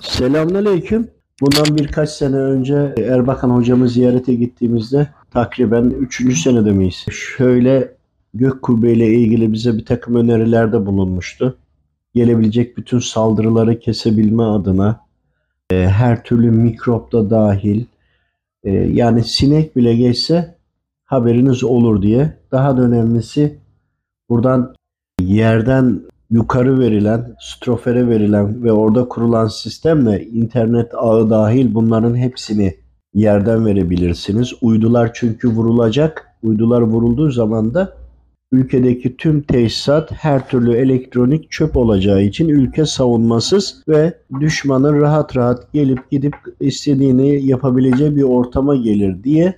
Selamünaleyküm. Bundan birkaç sene önce Erbakan hocamı ziyarete gittiğimizde takriben 3. senede miyiz? Şöyle gök kubbe ile ilgili bize bir takım önerilerde bulunmuştu. Gelebilecek bütün saldırıları kesebilme adına e, her türlü mikrop da dahil e, yani sinek bile geçse haberiniz olur diye. Daha da önemlisi buradan yerden yukarı verilen, strofere verilen ve orada kurulan sistemle internet ağı dahil bunların hepsini yerden verebilirsiniz. Uydular çünkü vurulacak. Uydular vurulduğu zaman da ülkedeki tüm tesisat her türlü elektronik çöp olacağı için ülke savunmasız ve düşmanın rahat rahat gelip gidip istediğini yapabileceği bir ortama gelir diye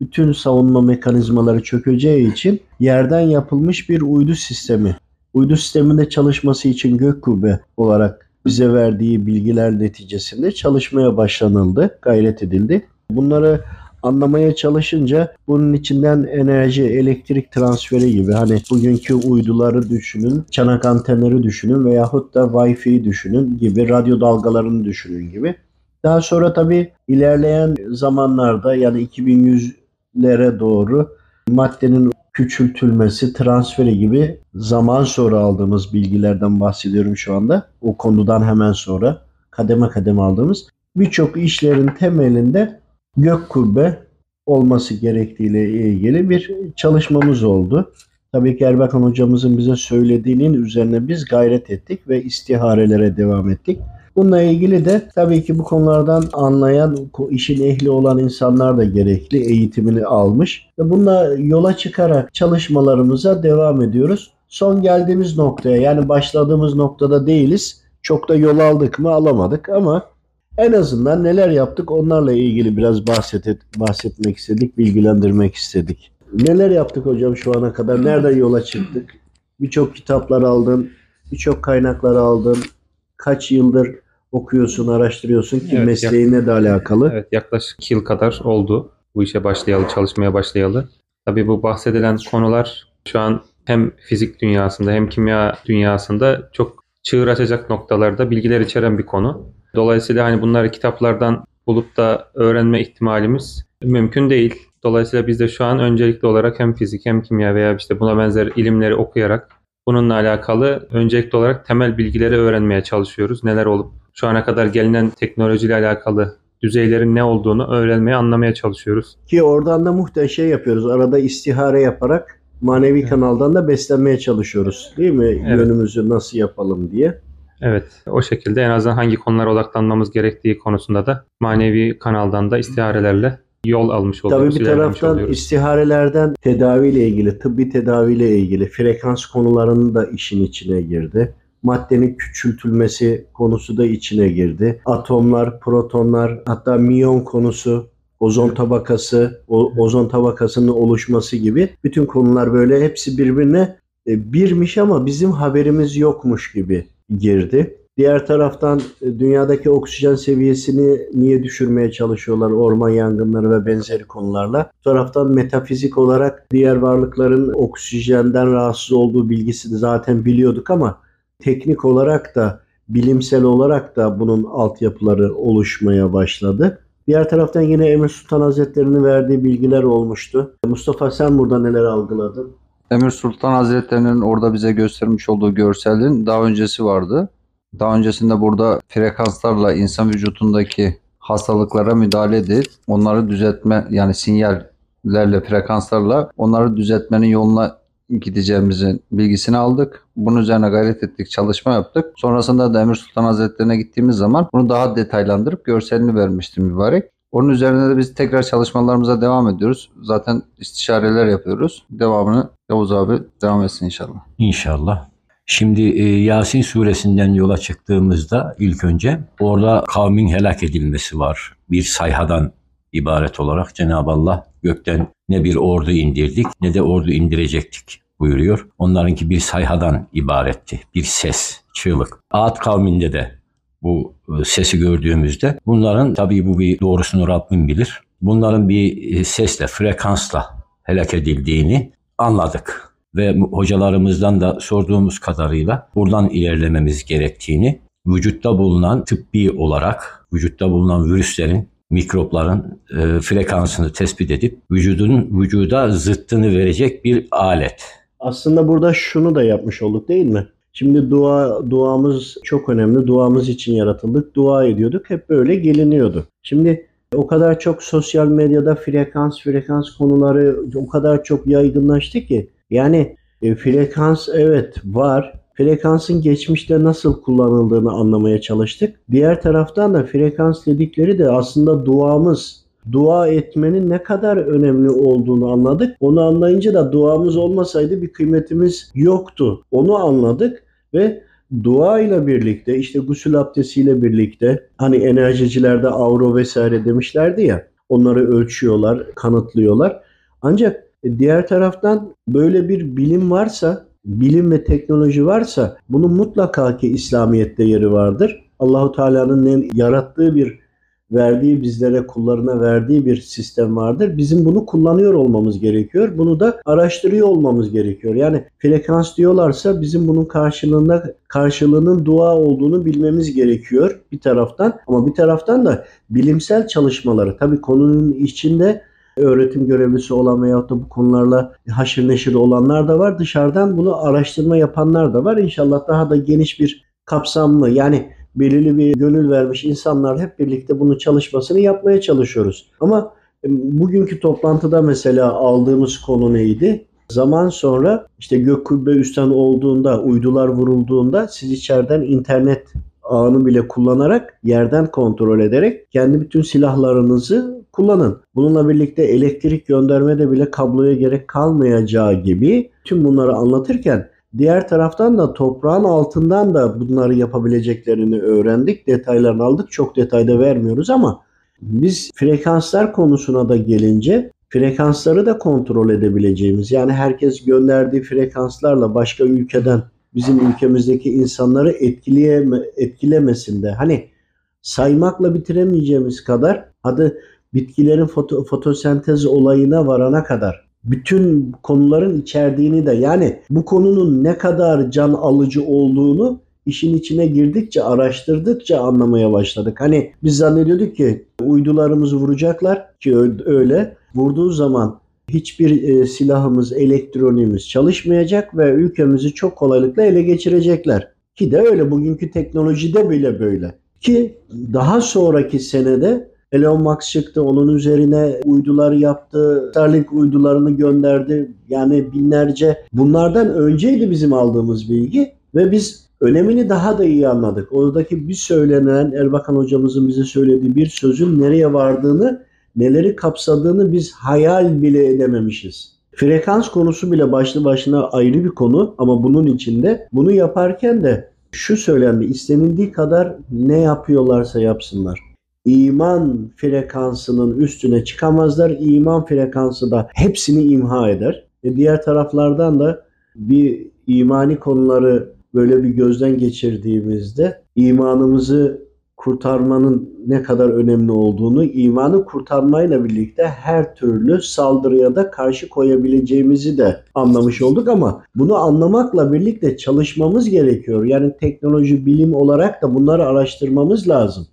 bütün savunma mekanizmaları çökeceği için yerden yapılmış bir uydu sistemi uydu sisteminde çalışması için gök kubbe olarak bize verdiği bilgiler neticesinde çalışmaya başlanıldı, gayret edildi. Bunları anlamaya çalışınca bunun içinden enerji, elektrik transferi gibi hani bugünkü uyduları düşünün, çanak antenleri düşünün veyahut da Wi-Fi düşünün gibi, radyo dalgalarını düşünün gibi. Daha sonra tabii ilerleyen zamanlarda yani 2100'lere doğru maddenin küçültülmesi, transferi gibi zaman sonra aldığımız bilgilerden bahsediyorum şu anda. O konudan hemen sonra kademe kademe aldığımız birçok işlerin temelinde gök kubbe olması gerektiğiyle ilgili bir çalışmamız oldu. Tabii ki Erbakan hocamızın bize söylediğinin üzerine biz gayret ettik ve istiharelere devam ettik. Bununla ilgili de tabii ki bu konulardan anlayan, işin ehli olan insanlar da gerekli eğitimini almış. Ve bununla yola çıkarak çalışmalarımıza devam ediyoruz. Son geldiğimiz noktaya yani başladığımız noktada değiliz. Çok da yol aldık mı alamadık ama en azından neler yaptık onlarla ilgili biraz bahset, bahsetmek istedik, bilgilendirmek istedik. Neler yaptık hocam şu ana kadar? Nereden yola çıktık? Birçok kitaplar aldın, birçok kaynaklar aldın. Kaç yıldır okuyorsun, araştırıyorsun ki Evet, mesleğine de alakalı. Evet yaklaşık 2 yıl kadar oldu bu işe başlayalı, çalışmaya başlayalı. Tabii bu bahsedilen konular şu an hem fizik dünyasında hem kimya dünyasında çok çığır açacak noktalarda bilgiler içeren bir konu. Dolayısıyla hani bunları kitaplardan bulup da öğrenme ihtimalimiz mümkün değil. Dolayısıyla biz de şu an öncelikli olarak hem fizik hem kimya veya işte buna benzer ilimleri okuyarak bununla alakalı öncelikli olarak temel bilgileri öğrenmeye çalışıyoruz. Neler olup şu ana kadar gelinen teknolojiyle alakalı düzeylerin ne olduğunu öğrenmeye, anlamaya çalışıyoruz. Ki oradan da muhtemelen şey yapıyoruz. Arada istihare yaparak manevi Evet. kanaldan da beslenmeye çalışıyoruz. Değil mi? Evet. Yönümüzü nasıl yapalım diye. Evet, o şekilde en azından hangi konulara odaklanmamız gerektiği konusunda da manevi kanaldan da istiharelerle yol almış oluyoruz. Tabii bir taraftan oluyoruz. istiharelerden tedaviyle ilgili, tıbbi tedaviyle ilgili frekans konularının da işin içine girdi. Maddenin küçültülmesi konusu da içine girdi. Atomlar, protonlar, hatta miyon konusu, ozon tabakası, o, ozon tabakasının oluşması gibi bütün konular böyle hepsi birbirine e, birmiş ama bizim haberimiz yokmuş gibi girdi. Diğer taraftan e, dünyadaki oksijen seviyesini niye düşürmeye çalışıyorlar orman yangınları ve benzeri konularla. Bu taraftan metafizik olarak diğer varlıkların oksijenden rahatsız olduğu bilgisini zaten biliyorduk ama teknik olarak da bilimsel olarak da bunun altyapıları oluşmaya başladı. Diğer taraftan yine Emir Sultan Hazretleri'nin verdiği bilgiler olmuştu. Mustafa sen burada neler algıladın? Emir Sultan Hazretleri'nin orada bize göstermiş olduğu görselin daha öncesi vardı. Daha öncesinde burada frekanslarla insan vücudundaki hastalıklara müdahale edip onları düzeltme yani sinyallerle frekanslarla onları düzeltmenin yoluna gideceğimizin bilgisini aldık. Bunun üzerine gayret ettik, çalışma yaptık. Sonrasında da Emir Sultan Hazretleri'ne gittiğimiz zaman bunu daha detaylandırıp görselini vermiştim mübarek. Onun üzerine de biz tekrar çalışmalarımıza devam ediyoruz. Zaten istişareler yapıyoruz. Devamını Yavuz abi devam etsin inşallah. İnşallah. Şimdi e, Yasin suresinden yola çıktığımızda ilk önce orada kavmin helak edilmesi var. Bir sayhadan ibaret olarak Cenab-ı Allah gökten ne bir ordu indirdik ne de ordu indirecektik buyuruyor. Onlarınki bir sayhadan ibaretti. Bir ses, çığlık. Ad kavminde de bu e, sesi gördüğümüzde bunların tabii bu bir doğrusunu Rabbim bilir. Bunların bir e, sesle, frekansla helak edildiğini anladık ve hocalarımızdan da sorduğumuz kadarıyla buradan ilerlememiz gerektiğini vücutta bulunan tıbbi olarak vücutta bulunan virüslerin mikropların e, frekansını tespit edip vücudun vücuda zıttını verecek bir alet. Aslında burada şunu da yapmış olduk değil mi? Şimdi dua duamız çok önemli. Duamız için yaratıldık. Dua ediyorduk. Hep böyle geliniyordu. Şimdi o kadar çok sosyal medyada frekans frekans konuları o kadar çok yaygınlaştı ki yani e, frekans evet var. Frekansın geçmişte nasıl kullanıldığını anlamaya çalıştık. Diğer taraftan da frekans dedikleri de aslında duamız, dua etmenin ne kadar önemli olduğunu anladık. Onu anlayınca da duamız olmasaydı bir kıymetimiz yoktu. Onu anladık ve dua ile birlikte işte gusül abdestiyle birlikte hani enerjicilerde avro vesaire demişlerdi ya onları ölçüyorlar, kanıtlıyorlar. Ancak diğer taraftan böyle bir bilim varsa, bilim ve teknoloji varsa bunun mutlaka ki İslamiyet'te yeri vardır. Allahu Teala'nın yarattığı bir verdiği bizlere kullarına verdiği bir sistem vardır. Bizim bunu kullanıyor olmamız gerekiyor. Bunu da araştırıyor olmamız gerekiyor. Yani frekans diyorlarsa bizim bunun karşılığında karşılığının dua olduğunu bilmemiz gerekiyor bir taraftan. Ama bir taraftan da bilimsel çalışmaları tabii konunun içinde öğretim görevlisi olan veyahut da bu konularla haşır neşir olanlar da var. Dışarıdan bunu araştırma yapanlar da var. İnşallah daha da geniş bir kapsamlı yani belirli bir gönül vermiş insanlar hep birlikte bunun çalışmasını yapmaya çalışıyoruz. Ama bugünkü toplantıda mesela aldığımız konu neydi? Zaman sonra işte gök kubbe üstten olduğunda, uydular vurulduğunda siz içeriden internet ağını bile kullanarak yerden kontrol ederek kendi bütün silahlarınızı kullanın. Bununla birlikte elektrik göndermede bile kabloya gerek kalmayacağı gibi tüm bunları anlatırken Diğer taraftan da toprağın altından da bunları yapabileceklerini öğrendik. Detaylarını aldık. Çok detayda vermiyoruz ama biz frekanslar konusuna da gelince frekansları da kontrol edebileceğimiz yani herkes gönderdiği frekanslarla başka ülkeden bizim ülkemizdeki insanları etkileyeme, etkilemesin de hani saymakla bitiremeyeceğimiz kadar adı bitkilerin foto, fotosentez olayına varana kadar bütün konuların içerdiğini de yani bu konunun ne kadar can alıcı olduğunu işin içine girdikçe, araştırdıkça anlamaya başladık. Hani biz zannediyorduk ki uydularımızı vuracaklar ki öyle. Vurduğu zaman hiçbir e, silahımız, elektronimiz çalışmayacak ve ülkemizi çok kolaylıkla ele geçirecekler. Ki de öyle bugünkü teknolojide bile böyle. Ki daha sonraki senede Elon Musk çıktı. Onun üzerine uydular yaptı. Starlink uydularını gönderdi. Yani binlerce. Bunlardan önceydi bizim aldığımız bilgi ve biz önemini daha da iyi anladık. Oradaki bir söylenen Erbakan hocamızın bize söylediği bir sözün nereye vardığını, neleri kapsadığını biz hayal bile edememişiz. Frekans konusu bile başlı başına ayrı bir konu ama bunun içinde bunu yaparken de şu söylendi istenildiği kadar ne yapıyorlarsa yapsınlar iman frekansının üstüne çıkamazlar. İman frekansı da hepsini imha eder. E diğer taraflardan da bir imani konuları böyle bir gözden geçirdiğimizde imanımızı kurtarmanın ne kadar önemli olduğunu, imanı kurtarmayla birlikte her türlü saldırıya da karşı koyabileceğimizi de anlamış olduk ama bunu anlamakla birlikte çalışmamız gerekiyor. Yani teknoloji, bilim olarak da bunları araştırmamız lazım.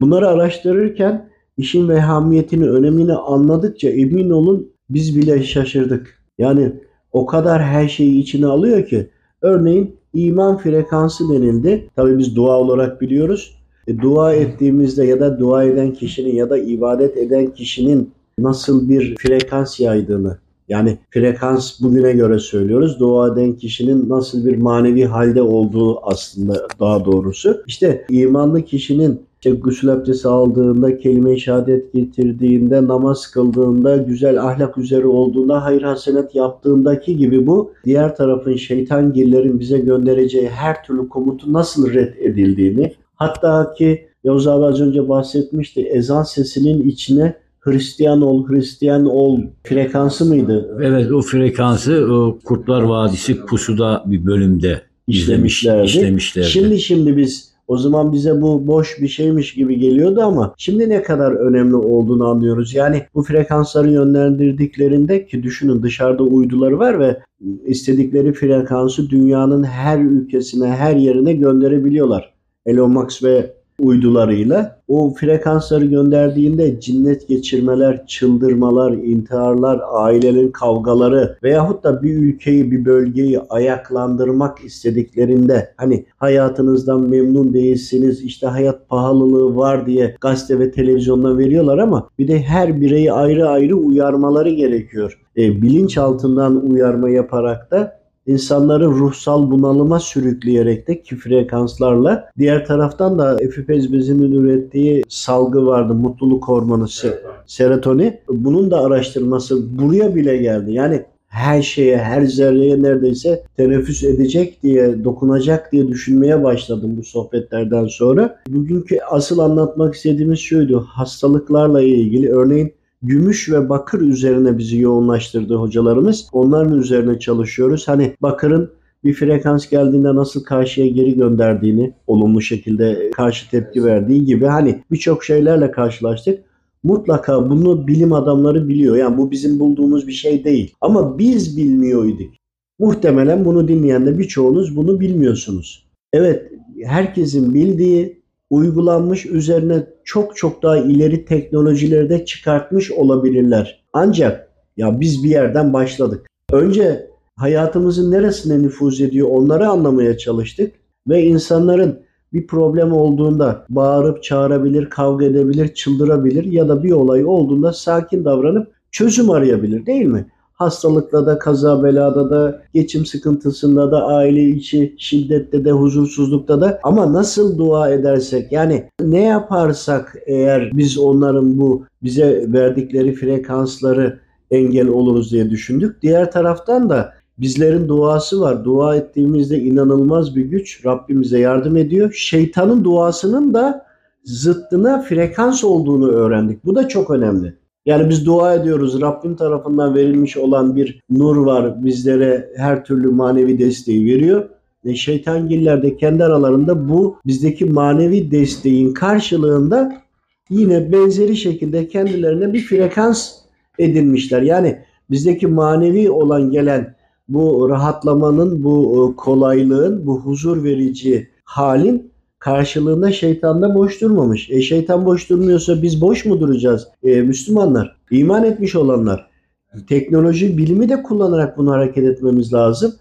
Bunları araştırırken işin vehamiyetini, önemini anladıkça emin olun biz bile şaşırdık. Yani o kadar her şeyi içine alıyor ki. Örneğin iman frekansı denildi. Tabii biz dua olarak biliyoruz. E, dua ettiğimizde ya da dua eden kişinin ya da ibadet eden kişinin nasıl bir frekans yaydığını yani frekans bugüne göre söylüyoruz. Dua eden kişinin nasıl bir manevi halde olduğu aslında daha doğrusu. İşte imanlı kişinin işte gusül abdesti aldığında, kelime-i şehadet getirdiğinde, namaz kıldığında, güzel ahlak üzere olduğunda, hayır hasenet yaptığındaki gibi bu diğer tarafın şeytan gillerin bize göndereceği her türlü komutu nasıl red edildiğini, hatta ki Yavuz abi az önce bahsetmişti, ezan sesinin içine Hristiyan ol, Hristiyan ol frekansı mıydı? Evet o frekansı o Kurtlar Vadisi Pusu'da bir bölümde işlemişlerdi. işlemişlerdi. Şimdi şimdi biz o zaman bize bu boş bir şeymiş gibi geliyordu ama şimdi ne kadar önemli olduğunu anlıyoruz. Yani bu frekansları yönlendirdiklerinde ki düşünün dışarıda uyduları var ve istedikleri frekansı dünyanın her ülkesine, her yerine gönderebiliyorlar. Elon Musk ve uydularıyla o frekansları gönderdiğinde cinnet geçirmeler, çıldırmalar, intiharlar, ailelerin kavgaları veyahut da bir ülkeyi, bir bölgeyi ayaklandırmak istediklerinde hani hayatınızdan memnun değilsiniz, işte hayat pahalılığı var diye gazete ve televizyonda veriyorlar ama bir de her bireyi ayrı ayrı uyarmaları gerekiyor. E, bilinç altından uyarma yaparak da insanları ruhsal bunalıma sürükleyerek de ki frekanslarla. Diğer taraftan da epipez bezinin ürettiği salgı vardı mutluluk hormonu se- serotonin bunun da araştırması buraya bile geldi. Yani her şeye her zerreye neredeyse teneffüs edecek diye dokunacak diye düşünmeye başladım bu sohbetlerden sonra. Bugünkü asıl anlatmak istediğimiz şuydu. Hastalıklarla ilgili örneğin gümüş ve bakır üzerine bizi yoğunlaştırdı hocalarımız. Onların üzerine çalışıyoruz. Hani bakırın bir frekans geldiğinde nasıl karşıya geri gönderdiğini, olumlu şekilde karşı tepki verdiği gibi hani birçok şeylerle karşılaştık. Mutlaka bunu bilim adamları biliyor. Yani bu bizim bulduğumuz bir şey değil. Ama biz bilmiyorduk. Muhtemelen bunu dinleyen de birçoğunuz bunu bilmiyorsunuz. Evet, herkesin bildiği uygulanmış üzerine çok çok daha ileri teknolojileri de çıkartmış olabilirler. Ancak ya biz bir yerden başladık. Önce hayatımızın neresine nüfuz ediyor onları anlamaya çalıştık ve insanların bir problem olduğunda bağırıp çağırabilir, kavga edebilir, çıldırabilir ya da bir olay olduğunda sakin davranıp çözüm arayabilir değil mi? Hastalıkla da, kaza belada da, geçim sıkıntısında da, aile içi şiddette de, huzursuzlukta da ama nasıl dua edersek yani ne yaparsak eğer biz onların bu bize verdikleri frekansları engel oluruz diye düşündük. Diğer taraftan da bizlerin duası var. Dua ettiğimizde inanılmaz bir güç Rabbimize yardım ediyor. Şeytanın duasının da zıttına frekans olduğunu öğrendik. Bu da çok önemli. Yani biz dua ediyoruz. Rabbim tarafından verilmiş olan bir nur var. Bizlere her türlü manevi desteği veriyor. E şeytangiller de kendi aralarında bu bizdeki manevi desteğin karşılığında yine benzeri şekilde kendilerine bir frekans edinmişler. Yani bizdeki manevi olan gelen bu rahatlamanın, bu kolaylığın, bu huzur verici halin karşılığında şeytan da boş durmamış. E şeytan boş durmuyorsa biz boş mu duracağız? E, Müslümanlar, iman etmiş olanlar. Teknoloji, bilimi de kullanarak bunu hareket etmemiz lazım.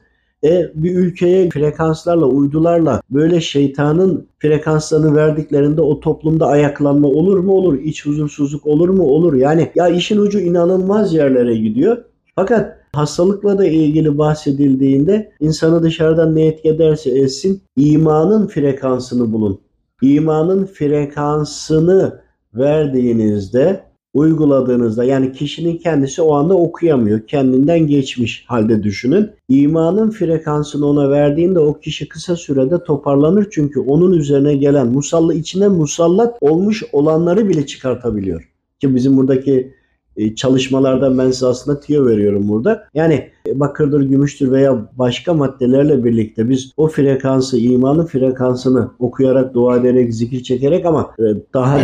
E, bir ülkeye frekanslarla, uydularla böyle şeytanın frekanslarını verdiklerinde o toplumda ayaklanma olur mu? Olur. İç huzursuzluk olur mu? Olur. Yani ya işin ucu inanılmaz yerlere gidiyor. Fakat hastalıkla da ilgili bahsedildiğinde insanı dışarıdan ne etki ederse etsin imanın frekansını bulun. İmanın frekansını verdiğinizde uyguladığınızda yani kişinin kendisi o anda okuyamıyor. Kendinden geçmiş halde düşünün. İmanın frekansını ona verdiğinde o kişi kısa sürede toparlanır. Çünkü onun üzerine gelen musalla içine musallat olmuş olanları bile çıkartabiliyor. Ki bizim buradaki e, çalışmalardan ben size aslında tiyo veriyorum burada. Yani bakırdır, gümüştür veya başka maddelerle birlikte biz o frekansı, imanın frekansını okuyarak, dua ederek, zikir çekerek ama e, daha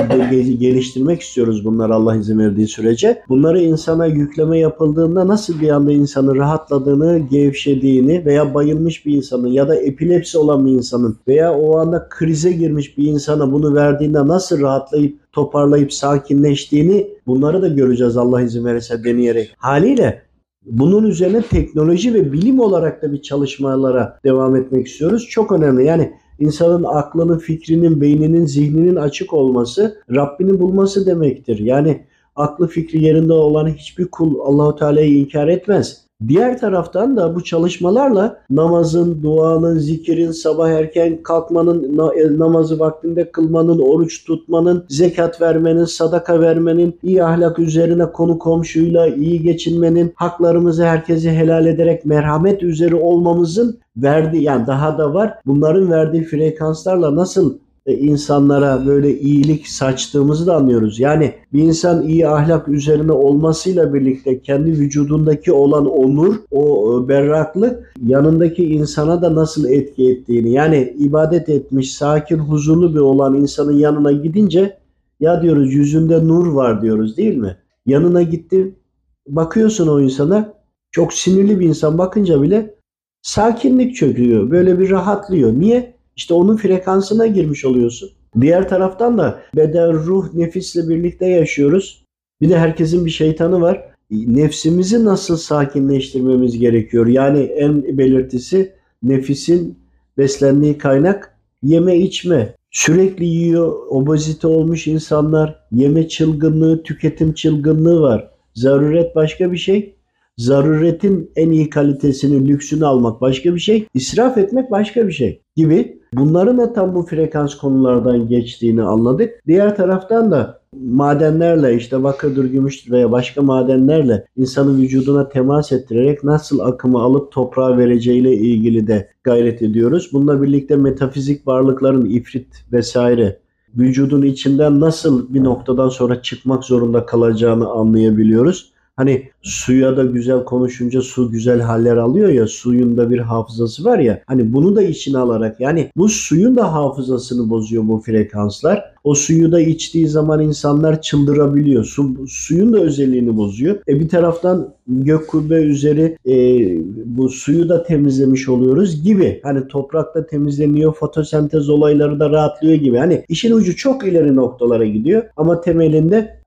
geliştirmek istiyoruz bunlar Allah izin verdiği sürece. Bunları insana yükleme yapıldığında nasıl bir anda insanın rahatladığını, gevşediğini veya bayılmış bir insanın ya da epilepsi olan bir insanın veya o anda krize girmiş bir insana bunu verdiğinde nasıl rahatlayıp toparlayıp sakinleştiğini bunları da göreceğiz Allah izin verirse deneyerek. Haliyle bunun üzerine teknoloji ve bilim olarak da bir çalışmalara devam etmek istiyoruz. Çok önemli. Yani insanın aklının, fikrinin, beyninin, zihninin açık olması Rabbini bulması demektir. Yani aklı fikri yerinde olan hiçbir kul Allahu Teala'yı inkar etmez. Diğer taraftan da bu çalışmalarla namazın, duanın, zikirin, sabah erken kalkmanın, namazı vaktinde kılmanın, oruç tutmanın, zekat vermenin, sadaka vermenin, iyi ahlak üzerine konu komşuyla iyi geçinmenin, haklarımızı herkese helal ederek merhamet üzeri olmamızın verdiği yani daha da var. Bunların verdiği frekanslarla nasıl insanlara böyle iyilik saçtığımızı da anlıyoruz. Yani bir insan iyi ahlak üzerine olmasıyla birlikte kendi vücudundaki olan onur, o berraklık yanındaki insana da nasıl etki ettiğini yani ibadet etmiş, sakin, huzurlu bir olan insanın yanına gidince ya diyoruz yüzünde nur var diyoruz değil mi? Yanına gitti bakıyorsun o insana çok sinirli bir insan bakınca bile sakinlik çöküyor. Böyle bir rahatlıyor. Niye? İşte onun frekansına girmiş oluyorsun. Diğer taraftan da beden, ruh, nefisle birlikte yaşıyoruz. Bir de herkesin bir şeytanı var. Nefsimizi nasıl sakinleştirmemiz gerekiyor? Yani en belirtisi nefisin beslendiği kaynak yeme içme. Sürekli yiyor, obezite olmuş insanlar, yeme çılgınlığı, tüketim çılgınlığı var. Zaruret başka bir şey. Zaruretin en iyi kalitesini, lüksünü almak başka bir şey. İsraf etmek başka bir şey gibi. Bunların da tam bu frekans konulardan geçtiğini anladık. Diğer taraftan da madenlerle işte bakırdır, gümüştür veya başka madenlerle insanın vücuduna temas ettirerek nasıl akımı alıp toprağa vereceğiyle ilgili de gayret ediyoruz. Bununla birlikte metafizik varlıkların ifrit vesaire vücudun içinden nasıl bir noktadan sonra çıkmak zorunda kalacağını anlayabiliyoruz. Hani suya da güzel konuşunca su güzel haller alıyor ya suyun da bir hafızası var ya hani bunu da içine alarak yani bu suyun da hafızasını bozuyor bu frekanslar. O suyu da içtiği zaman insanlar çıldırabiliyor. Su, suyun da özelliğini bozuyor. E bir taraftan gök kubbe üzeri e, bu suyu da temizlemiş oluyoruz gibi. Hani toprakta temizleniyor, fotosentez olayları da rahatlıyor gibi. Hani işin ucu çok ileri noktalara gidiyor ama temelinde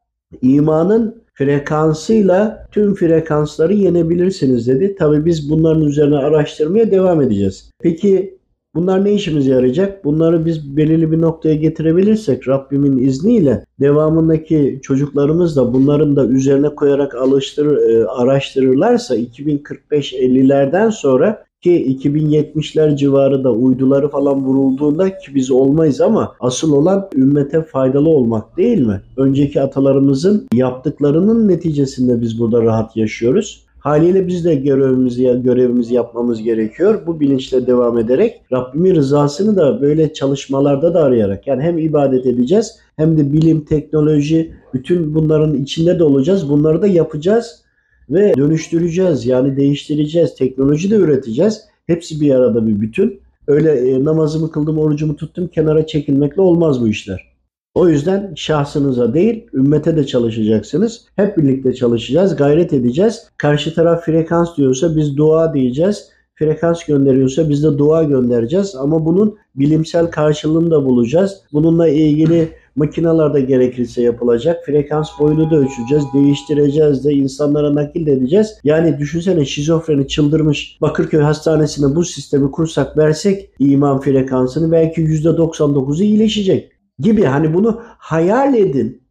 imanın frekansıyla tüm frekansları yenebilirsiniz dedi. Tabi biz bunların üzerine araştırmaya devam edeceğiz. Peki bunlar ne işimize yarayacak? Bunları biz belirli bir noktaya getirebilirsek Rabbimin izniyle devamındaki çocuklarımız da bunların da üzerine koyarak alıştır, araştırırlarsa 2045-50'lerden sonra ki 2070'ler civarı da uyduları falan vurulduğunda ki biz olmayız ama asıl olan ümmete faydalı olmak değil mi? Önceki atalarımızın yaptıklarının neticesinde biz burada rahat yaşıyoruz. Haliyle biz de görevimizi, görevimizi yapmamız gerekiyor. Bu bilinçle devam ederek Rabbimin rızasını da böyle çalışmalarda da arayarak yani hem ibadet edeceğiz hem de bilim, teknoloji bütün bunların içinde de olacağız. Bunları da yapacağız ve dönüştüreceğiz. Yani değiştireceğiz. Teknoloji de üreteceğiz. Hepsi bir arada bir bütün. Öyle e, namazımı kıldım, orucumu tuttum, kenara çekilmekle olmaz bu işler. O yüzden şahsınıza değil, ümmete de çalışacaksınız. Hep birlikte çalışacağız, gayret edeceğiz. Karşı taraf frekans diyorsa biz dua diyeceğiz. Frekans gönderiyorsa biz de dua göndereceğiz. Ama bunun bilimsel karşılığını da bulacağız. Bununla ilgili Makinalarda gerekirse yapılacak. Frekans boyunu da ölçeceğiz. Değiştireceğiz de insanlara nakil edeceğiz. Yani düşünsene şizofreni çıldırmış Bakırköy Hastanesi'ne bu sistemi kursak versek iman frekansını belki %99'u iyileşecek gibi. Hani bunu hayal edin.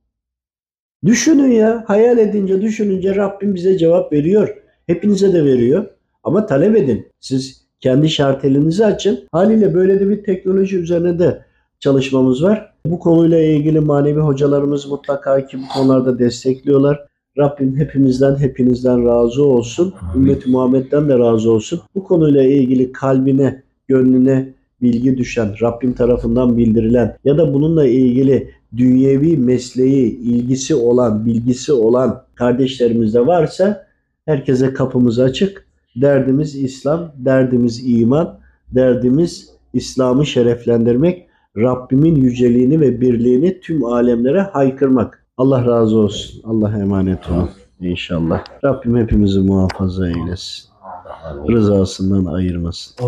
Düşünün ya. Hayal edince düşününce Rabbim bize cevap veriyor. Hepinize de veriyor. Ama talep edin. Siz kendi şartelinizi açın. Haliyle böyle de bir teknoloji üzerine de çalışmamız var. Bu konuyla ilgili manevi hocalarımız mutlaka ki bu konularda destekliyorlar. Rabbim hepimizden, hepinizden razı olsun. Ümmet-i Muhammed'den de razı olsun. Bu konuyla ilgili kalbine, gönlüne bilgi düşen, Rabbim tarafından bildirilen ya da bununla ilgili dünyevi mesleği, ilgisi olan, bilgisi olan kardeşlerimiz de varsa herkese kapımız açık. Derdimiz İslam, derdimiz iman, derdimiz İslam'ı şereflendirmek. Rabbimin yüceliğini ve birliğini tüm alemlere haykırmak. Allah razı olsun. Allah'a emanet olun. İnşallah. Rabbim hepimizi muhafaza eylesin. Rızasından ayırmasın.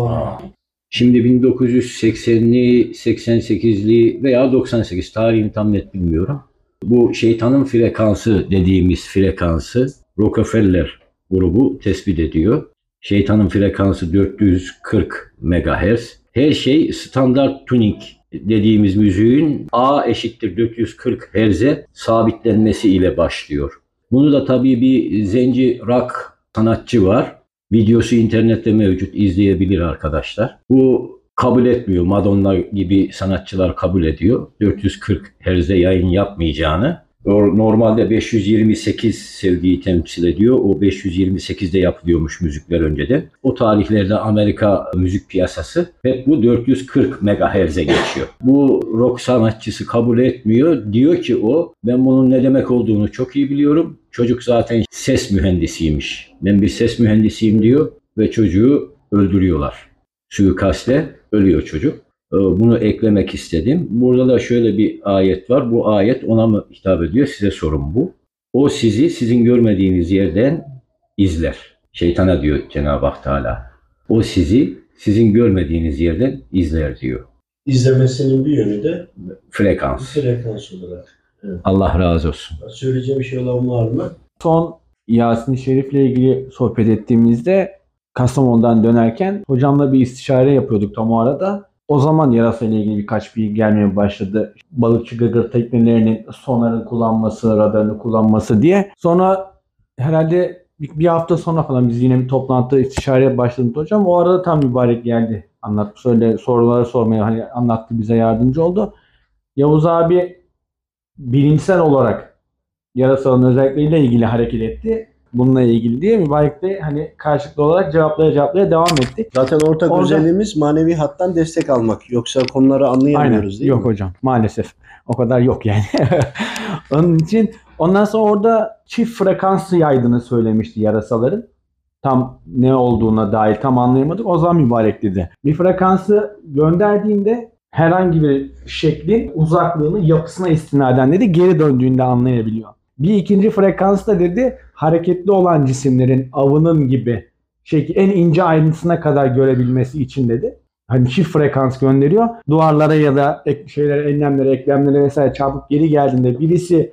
Şimdi 1980'li, 88'li veya 98 tarihini tam net bilmiyorum. Bu şeytanın frekansı dediğimiz frekansı Rockefeller grubu tespit ediyor. Şeytanın frekansı 440 MHz. Her şey standart tuning dediğimiz müziğin A eşittir 440 Hz'e sabitlenmesi ile başlıyor. Bunu da tabii bir zenci rock sanatçı var. Videosu internette mevcut izleyebilir arkadaşlar. Bu kabul etmiyor. Madonna gibi sanatçılar kabul ediyor. 440 Hz'e yayın yapmayacağını. Normalde 528 sevgiyi temsil ediyor. O 528'de yapılıyormuş müzikler önceden. O tarihlerde Amerika müzik piyasası hep bu 440 MHz'e geçiyor. Bu rock sanatçısı kabul etmiyor. Diyor ki o ben bunun ne demek olduğunu çok iyi biliyorum. Çocuk zaten ses mühendisiymiş. Ben bir ses mühendisiyim diyor ve çocuğu öldürüyorlar. Suikastle ölüyor çocuk. Ee, bunu eklemek istedim. Burada da şöyle bir ayet var. Bu ayet ona mı hitap ediyor? Size sorun bu. O sizi sizin görmediğiniz yerden izler. Şeytana diyor Cenab-ı Hak Teala. O sizi sizin görmediğiniz yerden izler diyor. izlemesinin bir yönü de Frekans. frekans olarak. Allah razı olsun. Söyleyeceğim bir şey olan var mı? Son Yasin Şerif'le ilgili sohbet ettiğimizde Kastamonu'dan dönerken hocamla bir istişare yapıyorduk tam o arada. O zaman yarasa ile ilgili birkaç bilgi gelmeye başladı. Balıkçı gırgır teknelerinin sonarın kullanması, radarını kullanması diye. Sonra herhalde bir, hafta sonra falan biz yine bir toplantı istişareye başladık hocam. O arada tam mübarek geldi. Anlat, söyle soruları sormaya hani anlattı bize yardımcı oldu. Yavuz abi bilimsel olarak yarasanın özellikleriyle ilgili hareket etti. Bununla ilgili diye mübarek de hani karşılıklı olarak cevaplaya cevaplaya devam etti. Zaten ortak Orada- özelliğimiz manevi hattan destek almak. Yoksa konuları anlayamıyoruz değil yok mi? hocam maalesef. O kadar yok yani. Onun için ondan sonra orada çift frekansı yaydığını söylemişti yarasaların. Tam ne olduğuna dair tam anlayamadık. O zaman mübarek dedi. Bir frekansı gönderdiğinde herhangi bir şeklin uzaklığını yapısına istinaden dedi geri döndüğünde anlayabiliyor. Bir ikinci frekans da dedi hareketli olan cisimlerin avının gibi şekil en ince ayrıntısına kadar görebilmesi için dedi hani çift frekans gönderiyor. Duvarlara ya da ek, şeylere, enlemlere, eklemlere vesaire çarpıp geri geldiğinde birisi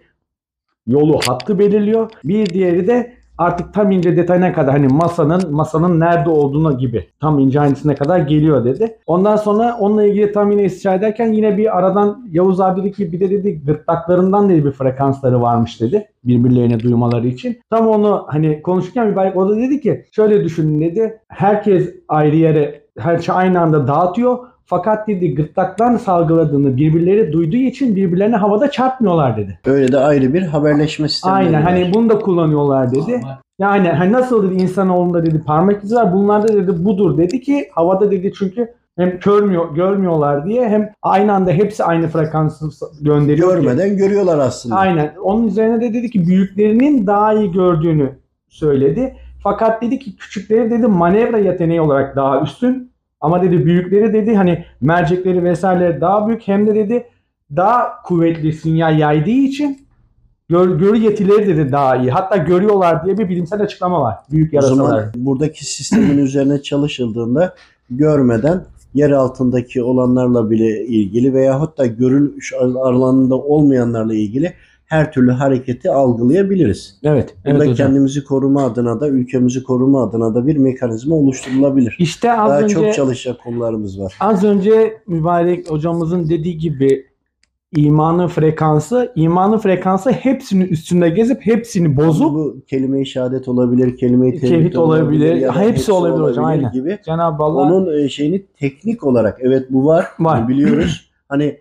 yolu hattı belirliyor. Bir diğeri de artık tam ince detayına kadar hani masanın masanın nerede olduğuna gibi tam ince ayrıntısına kadar geliyor dedi. Ondan sonra onunla ilgili tam yine istişare ederken yine bir aradan Yavuz abi dedi ki bir de dedi gırtlaklarından dedi bir frekansları varmış dedi birbirlerine duymaları için. Tam onu hani konuşurken mübarek o da dedi ki şöyle düşünün dedi. Herkes ayrı yere her şey aynı anda dağıtıyor. Fakat dedi gırtlaktan salgıladığını birbirleri duyduğu için birbirlerine havada çarpmıyorlar dedi. Öyle de ayrı bir haberleşme sistemi. Aynen hani bunu da kullanıyorlar dedi. Yani hani nasıl dedi insanoğlunda dedi parmak izi var bunlarda dedi budur dedi ki havada dedi çünkü hem görmüyor, görmüyorlar diye hem aynı anda hepsi aynı frekansı gönderiyor. ki- Görmeden görüyorlar aslında. Aynen. Onun üzerine de dedi ki büyüklerinin daha iyi gördüğünü söyledi. Fakat dedi ki küçükleri dedi manevra yeteneği olarak daha üstün. Ama dedi büyükleri dedi hani mercekleri vesaire daha büyük hem de dedi daha kuvvetli sinyal yaydığı için gör, görü yetileri dedi daha iyi. Hatta görüyorlar diye bir bilimsel açıklama var. Büyük O zaman yarasalar. buradaki sistemin üzerine çalışıldığında görmeden yer altındaki olanlarla bile ilgili veyahut da görülüş alanında olmayanlarla ilgili her türlü hareketi algılayabiliriz. Evet. Evet Burada hocam. kendimizi koruma adına da ülkemizi koruma adına da bir mekanizma oluşturulabilir. İşte az Daha önce çok çalışacak konularımız var. Az önce mübarek hocamızın dediği gibi imanın frekansı, imanın frekansı hepsinin üstünde gezip hepsini bozup Bu kelime-i şehadet olabilir, kelime-i tevhid, Tevhid olabilir, ya da hepsi olabilir hocam, aynen. gibi. Cenab-ı Allah Onun e, şeyini teknik olarak evet bu var. Var. Biliyoruz. hani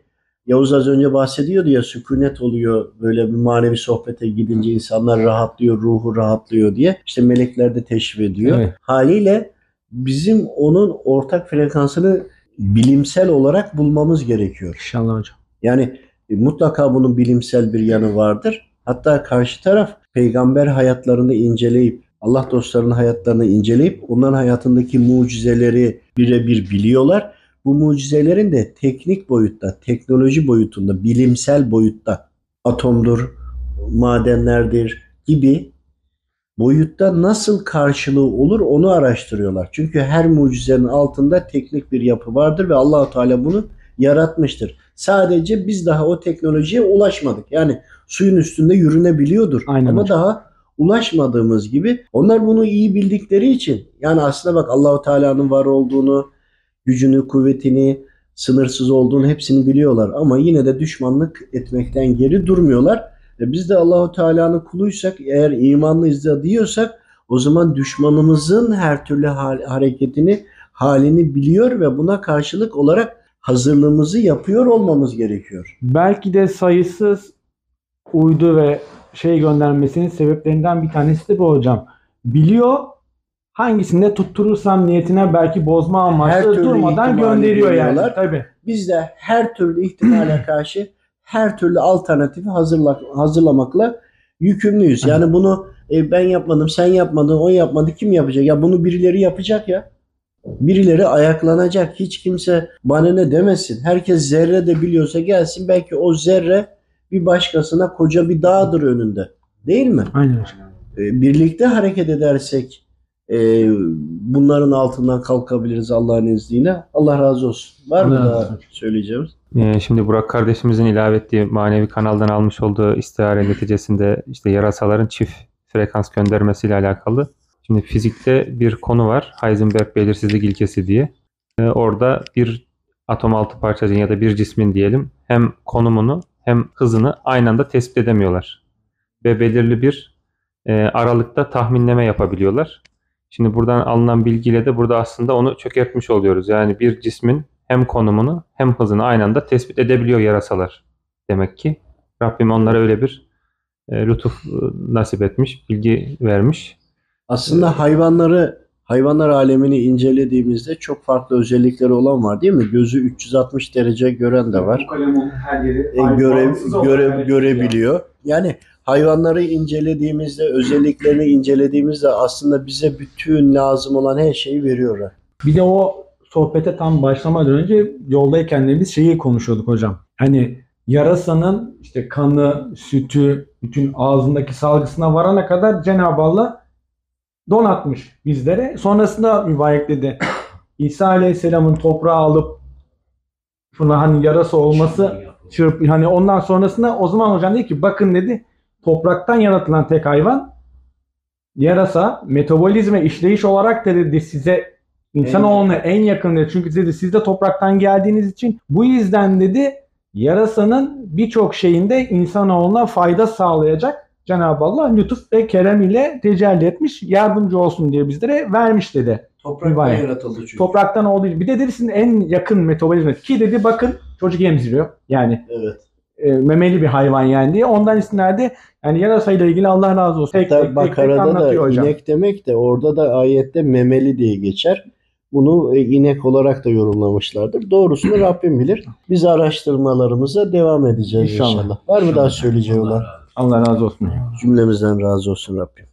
Yavuz az önce bahsediyordu ya sükunet oluyor böyle bir manevi sohbete gidince insanlar rahatlıyor, ruhu rahatlıyor diye. İşte melekler de teşvik ediyor. Evet. Haliyle bizim onun ortak frekansını bilimsel olarak bulmamız gerekiyor. İnşallah hocam. Yani e, mutlaka bunun bilimsel bir yanı vardır. Hatta karşı taraf peygamber hayatlarını inceleyip Allah dostlarının hayatlarını inceleyip onların hayatındaki mucizeleri birebir biliyorlar. Bu mucizelerin de teknik boyutta, teknoloji boyutunda, bilimsel boyutta atomdur, madenlerdir gibi boyutta nasıl karşılığı olur onu araştırıyorlar. Çünkü her mucizenin altında teknik bir yapı vardır ve Allahu Teala bunu yaratmıştır. Sadece biz daha o teknolojiye ulaşmadık. Yani suyun üstünde yürünebiliyordur. Aynen Ama hocam. daha ulaşmadığımız gibi onlar bunu iyi bildikleri için yani aslında bak Allahu Teala'nın var olduğunu, gücünü, kuvvetini, sınırsız olduğunu hepsini biliyorlar ama yine de düşmanlık etmekten geri durmuyorlar. E biz de Allahu Teala'nın kuluysak eğer imanlıyız da diyorsak o zaman düşmanımızın her türlü hareketini, halini biliyor ve buna karşılık olarak hazırlığımızı yapıyor olmamız gerekiyor. Belki de sayısız uydu ve şey göndermesinin sebeplerinden bir tanesi de bu hocam. Biliyor hangisinde tutturursam niyetine belki bozma amaçlı durmadan gönderiyor yani. Tabii. Biz de her türlü ihtimale karşı her türlü alternatifi hazırla, hazırlamakla yükümlüyüz. Yani bunu e, ben yapmadım, sen yapmadın, o yapmadı, kim yapacak? Ya bunu birileri yapacak ya. Birileri ayaklanacak. Hiç kimse bana ne demesin. Herkes zerre de biliyorsa gelsin. Belki o zerre bir başkasına koca bir dağdır önünde. Değil mi? Aynen. E, birlikte hareket edersek e, bunların altından kalkabiliriz Allah'ın izniyle. Allah razı olsun. Var mı Allah daha söyleyeceğimiz? Şimdi Burak kardeşimizin ilave ettiği manevi kanaldan almış olduğu istihare neticesinde işte yarasaların çift frekans göndermesiyle alakalı. Şimdi fizikte bir konu var. Heisenberg belirsizlik ilkesi diye. Ee, Orada bir atom altı parçacığın ya da bir cismin diyelim hem konumunu hem hızını aynı anda tespit edemiyorlar. Ve belirli bir e, aralıkta tahminleme yapabiliyorlar. Şimdi buradan alınan bilgiyle de burada aslında onu çökertmiş oluyoruz. Yani bir cismin hem konumunu hem hızını aynı anda tespit edebiliyor yarasalar. Demek ki Rabbim onlara öyle bir e, lütuf e, nasip etmiş, bilgi vermiş. Aslında hayvanları hayvanlar alemini incelediğimizde çok farklı özellikleri olan var değil mi? Gözü 360 derece gören de var. Bu kalemin her yeri E, görev, görev görebiliyor. Yani hayvanları incelediğimizde, özelliklerini incelediğimizde aslında bize bütün lazım olan her şeyi veriyorlar. Bir de o sohbete tam başlamadan önce yoldayken de biz şeyi konuşuyorduk hocam. Hani yarasanın işte kanı, sütü, bütün ağzındaki salgısına varana kadar Cenab-ı Allah donatmış bizlere. Sonrasında mübarek dedi. İsa Aleyhisselam'ın toprağı alıp şuna hani yarası olması çırp hani ondan sonrasında o zaman hocam dedi ki bakın dedi topraktan yaratılan tek hayvan yarasa metabolizme işleyiş olarak da dedi size insanoğluna en yakın dedi. Çünkü dedi siz de topraktan geldiğiniz için bu yüzden dedi yarasanın birçok şeyinde insanoğluna fayda sağlayacak Cenab-ı Allah lütuf ve kerem ile tecelli etmiş yardımcı olsun diye bizlere vermiş dedi. Topraktan Mübarek. yaratıldı çünkü. Topraktan olduğu için. Bir de dedi sizin en yakın metabolizma ki dedi bakın çocuk emziriyor. Yani Evet. E, memeli bir hayvan yani diye. Ondan istinade yani yarasayla ilgili Allah razı olsun. Tek tek, Hatta tek, tek Bakara'da anlatıyor da hocam. inek demek de orada da ayette memeli diye geçer. Bunu e, inek olarak da yorumlamışlardır. Doğrusunu Rabbim bilir. Biz araştırmalarımıza devam edeceğiz İnşallah. inşallah. Var mı daha söyleyeceği olan? Allah razı olsun. Cümlemizden razı olsun Rabbim.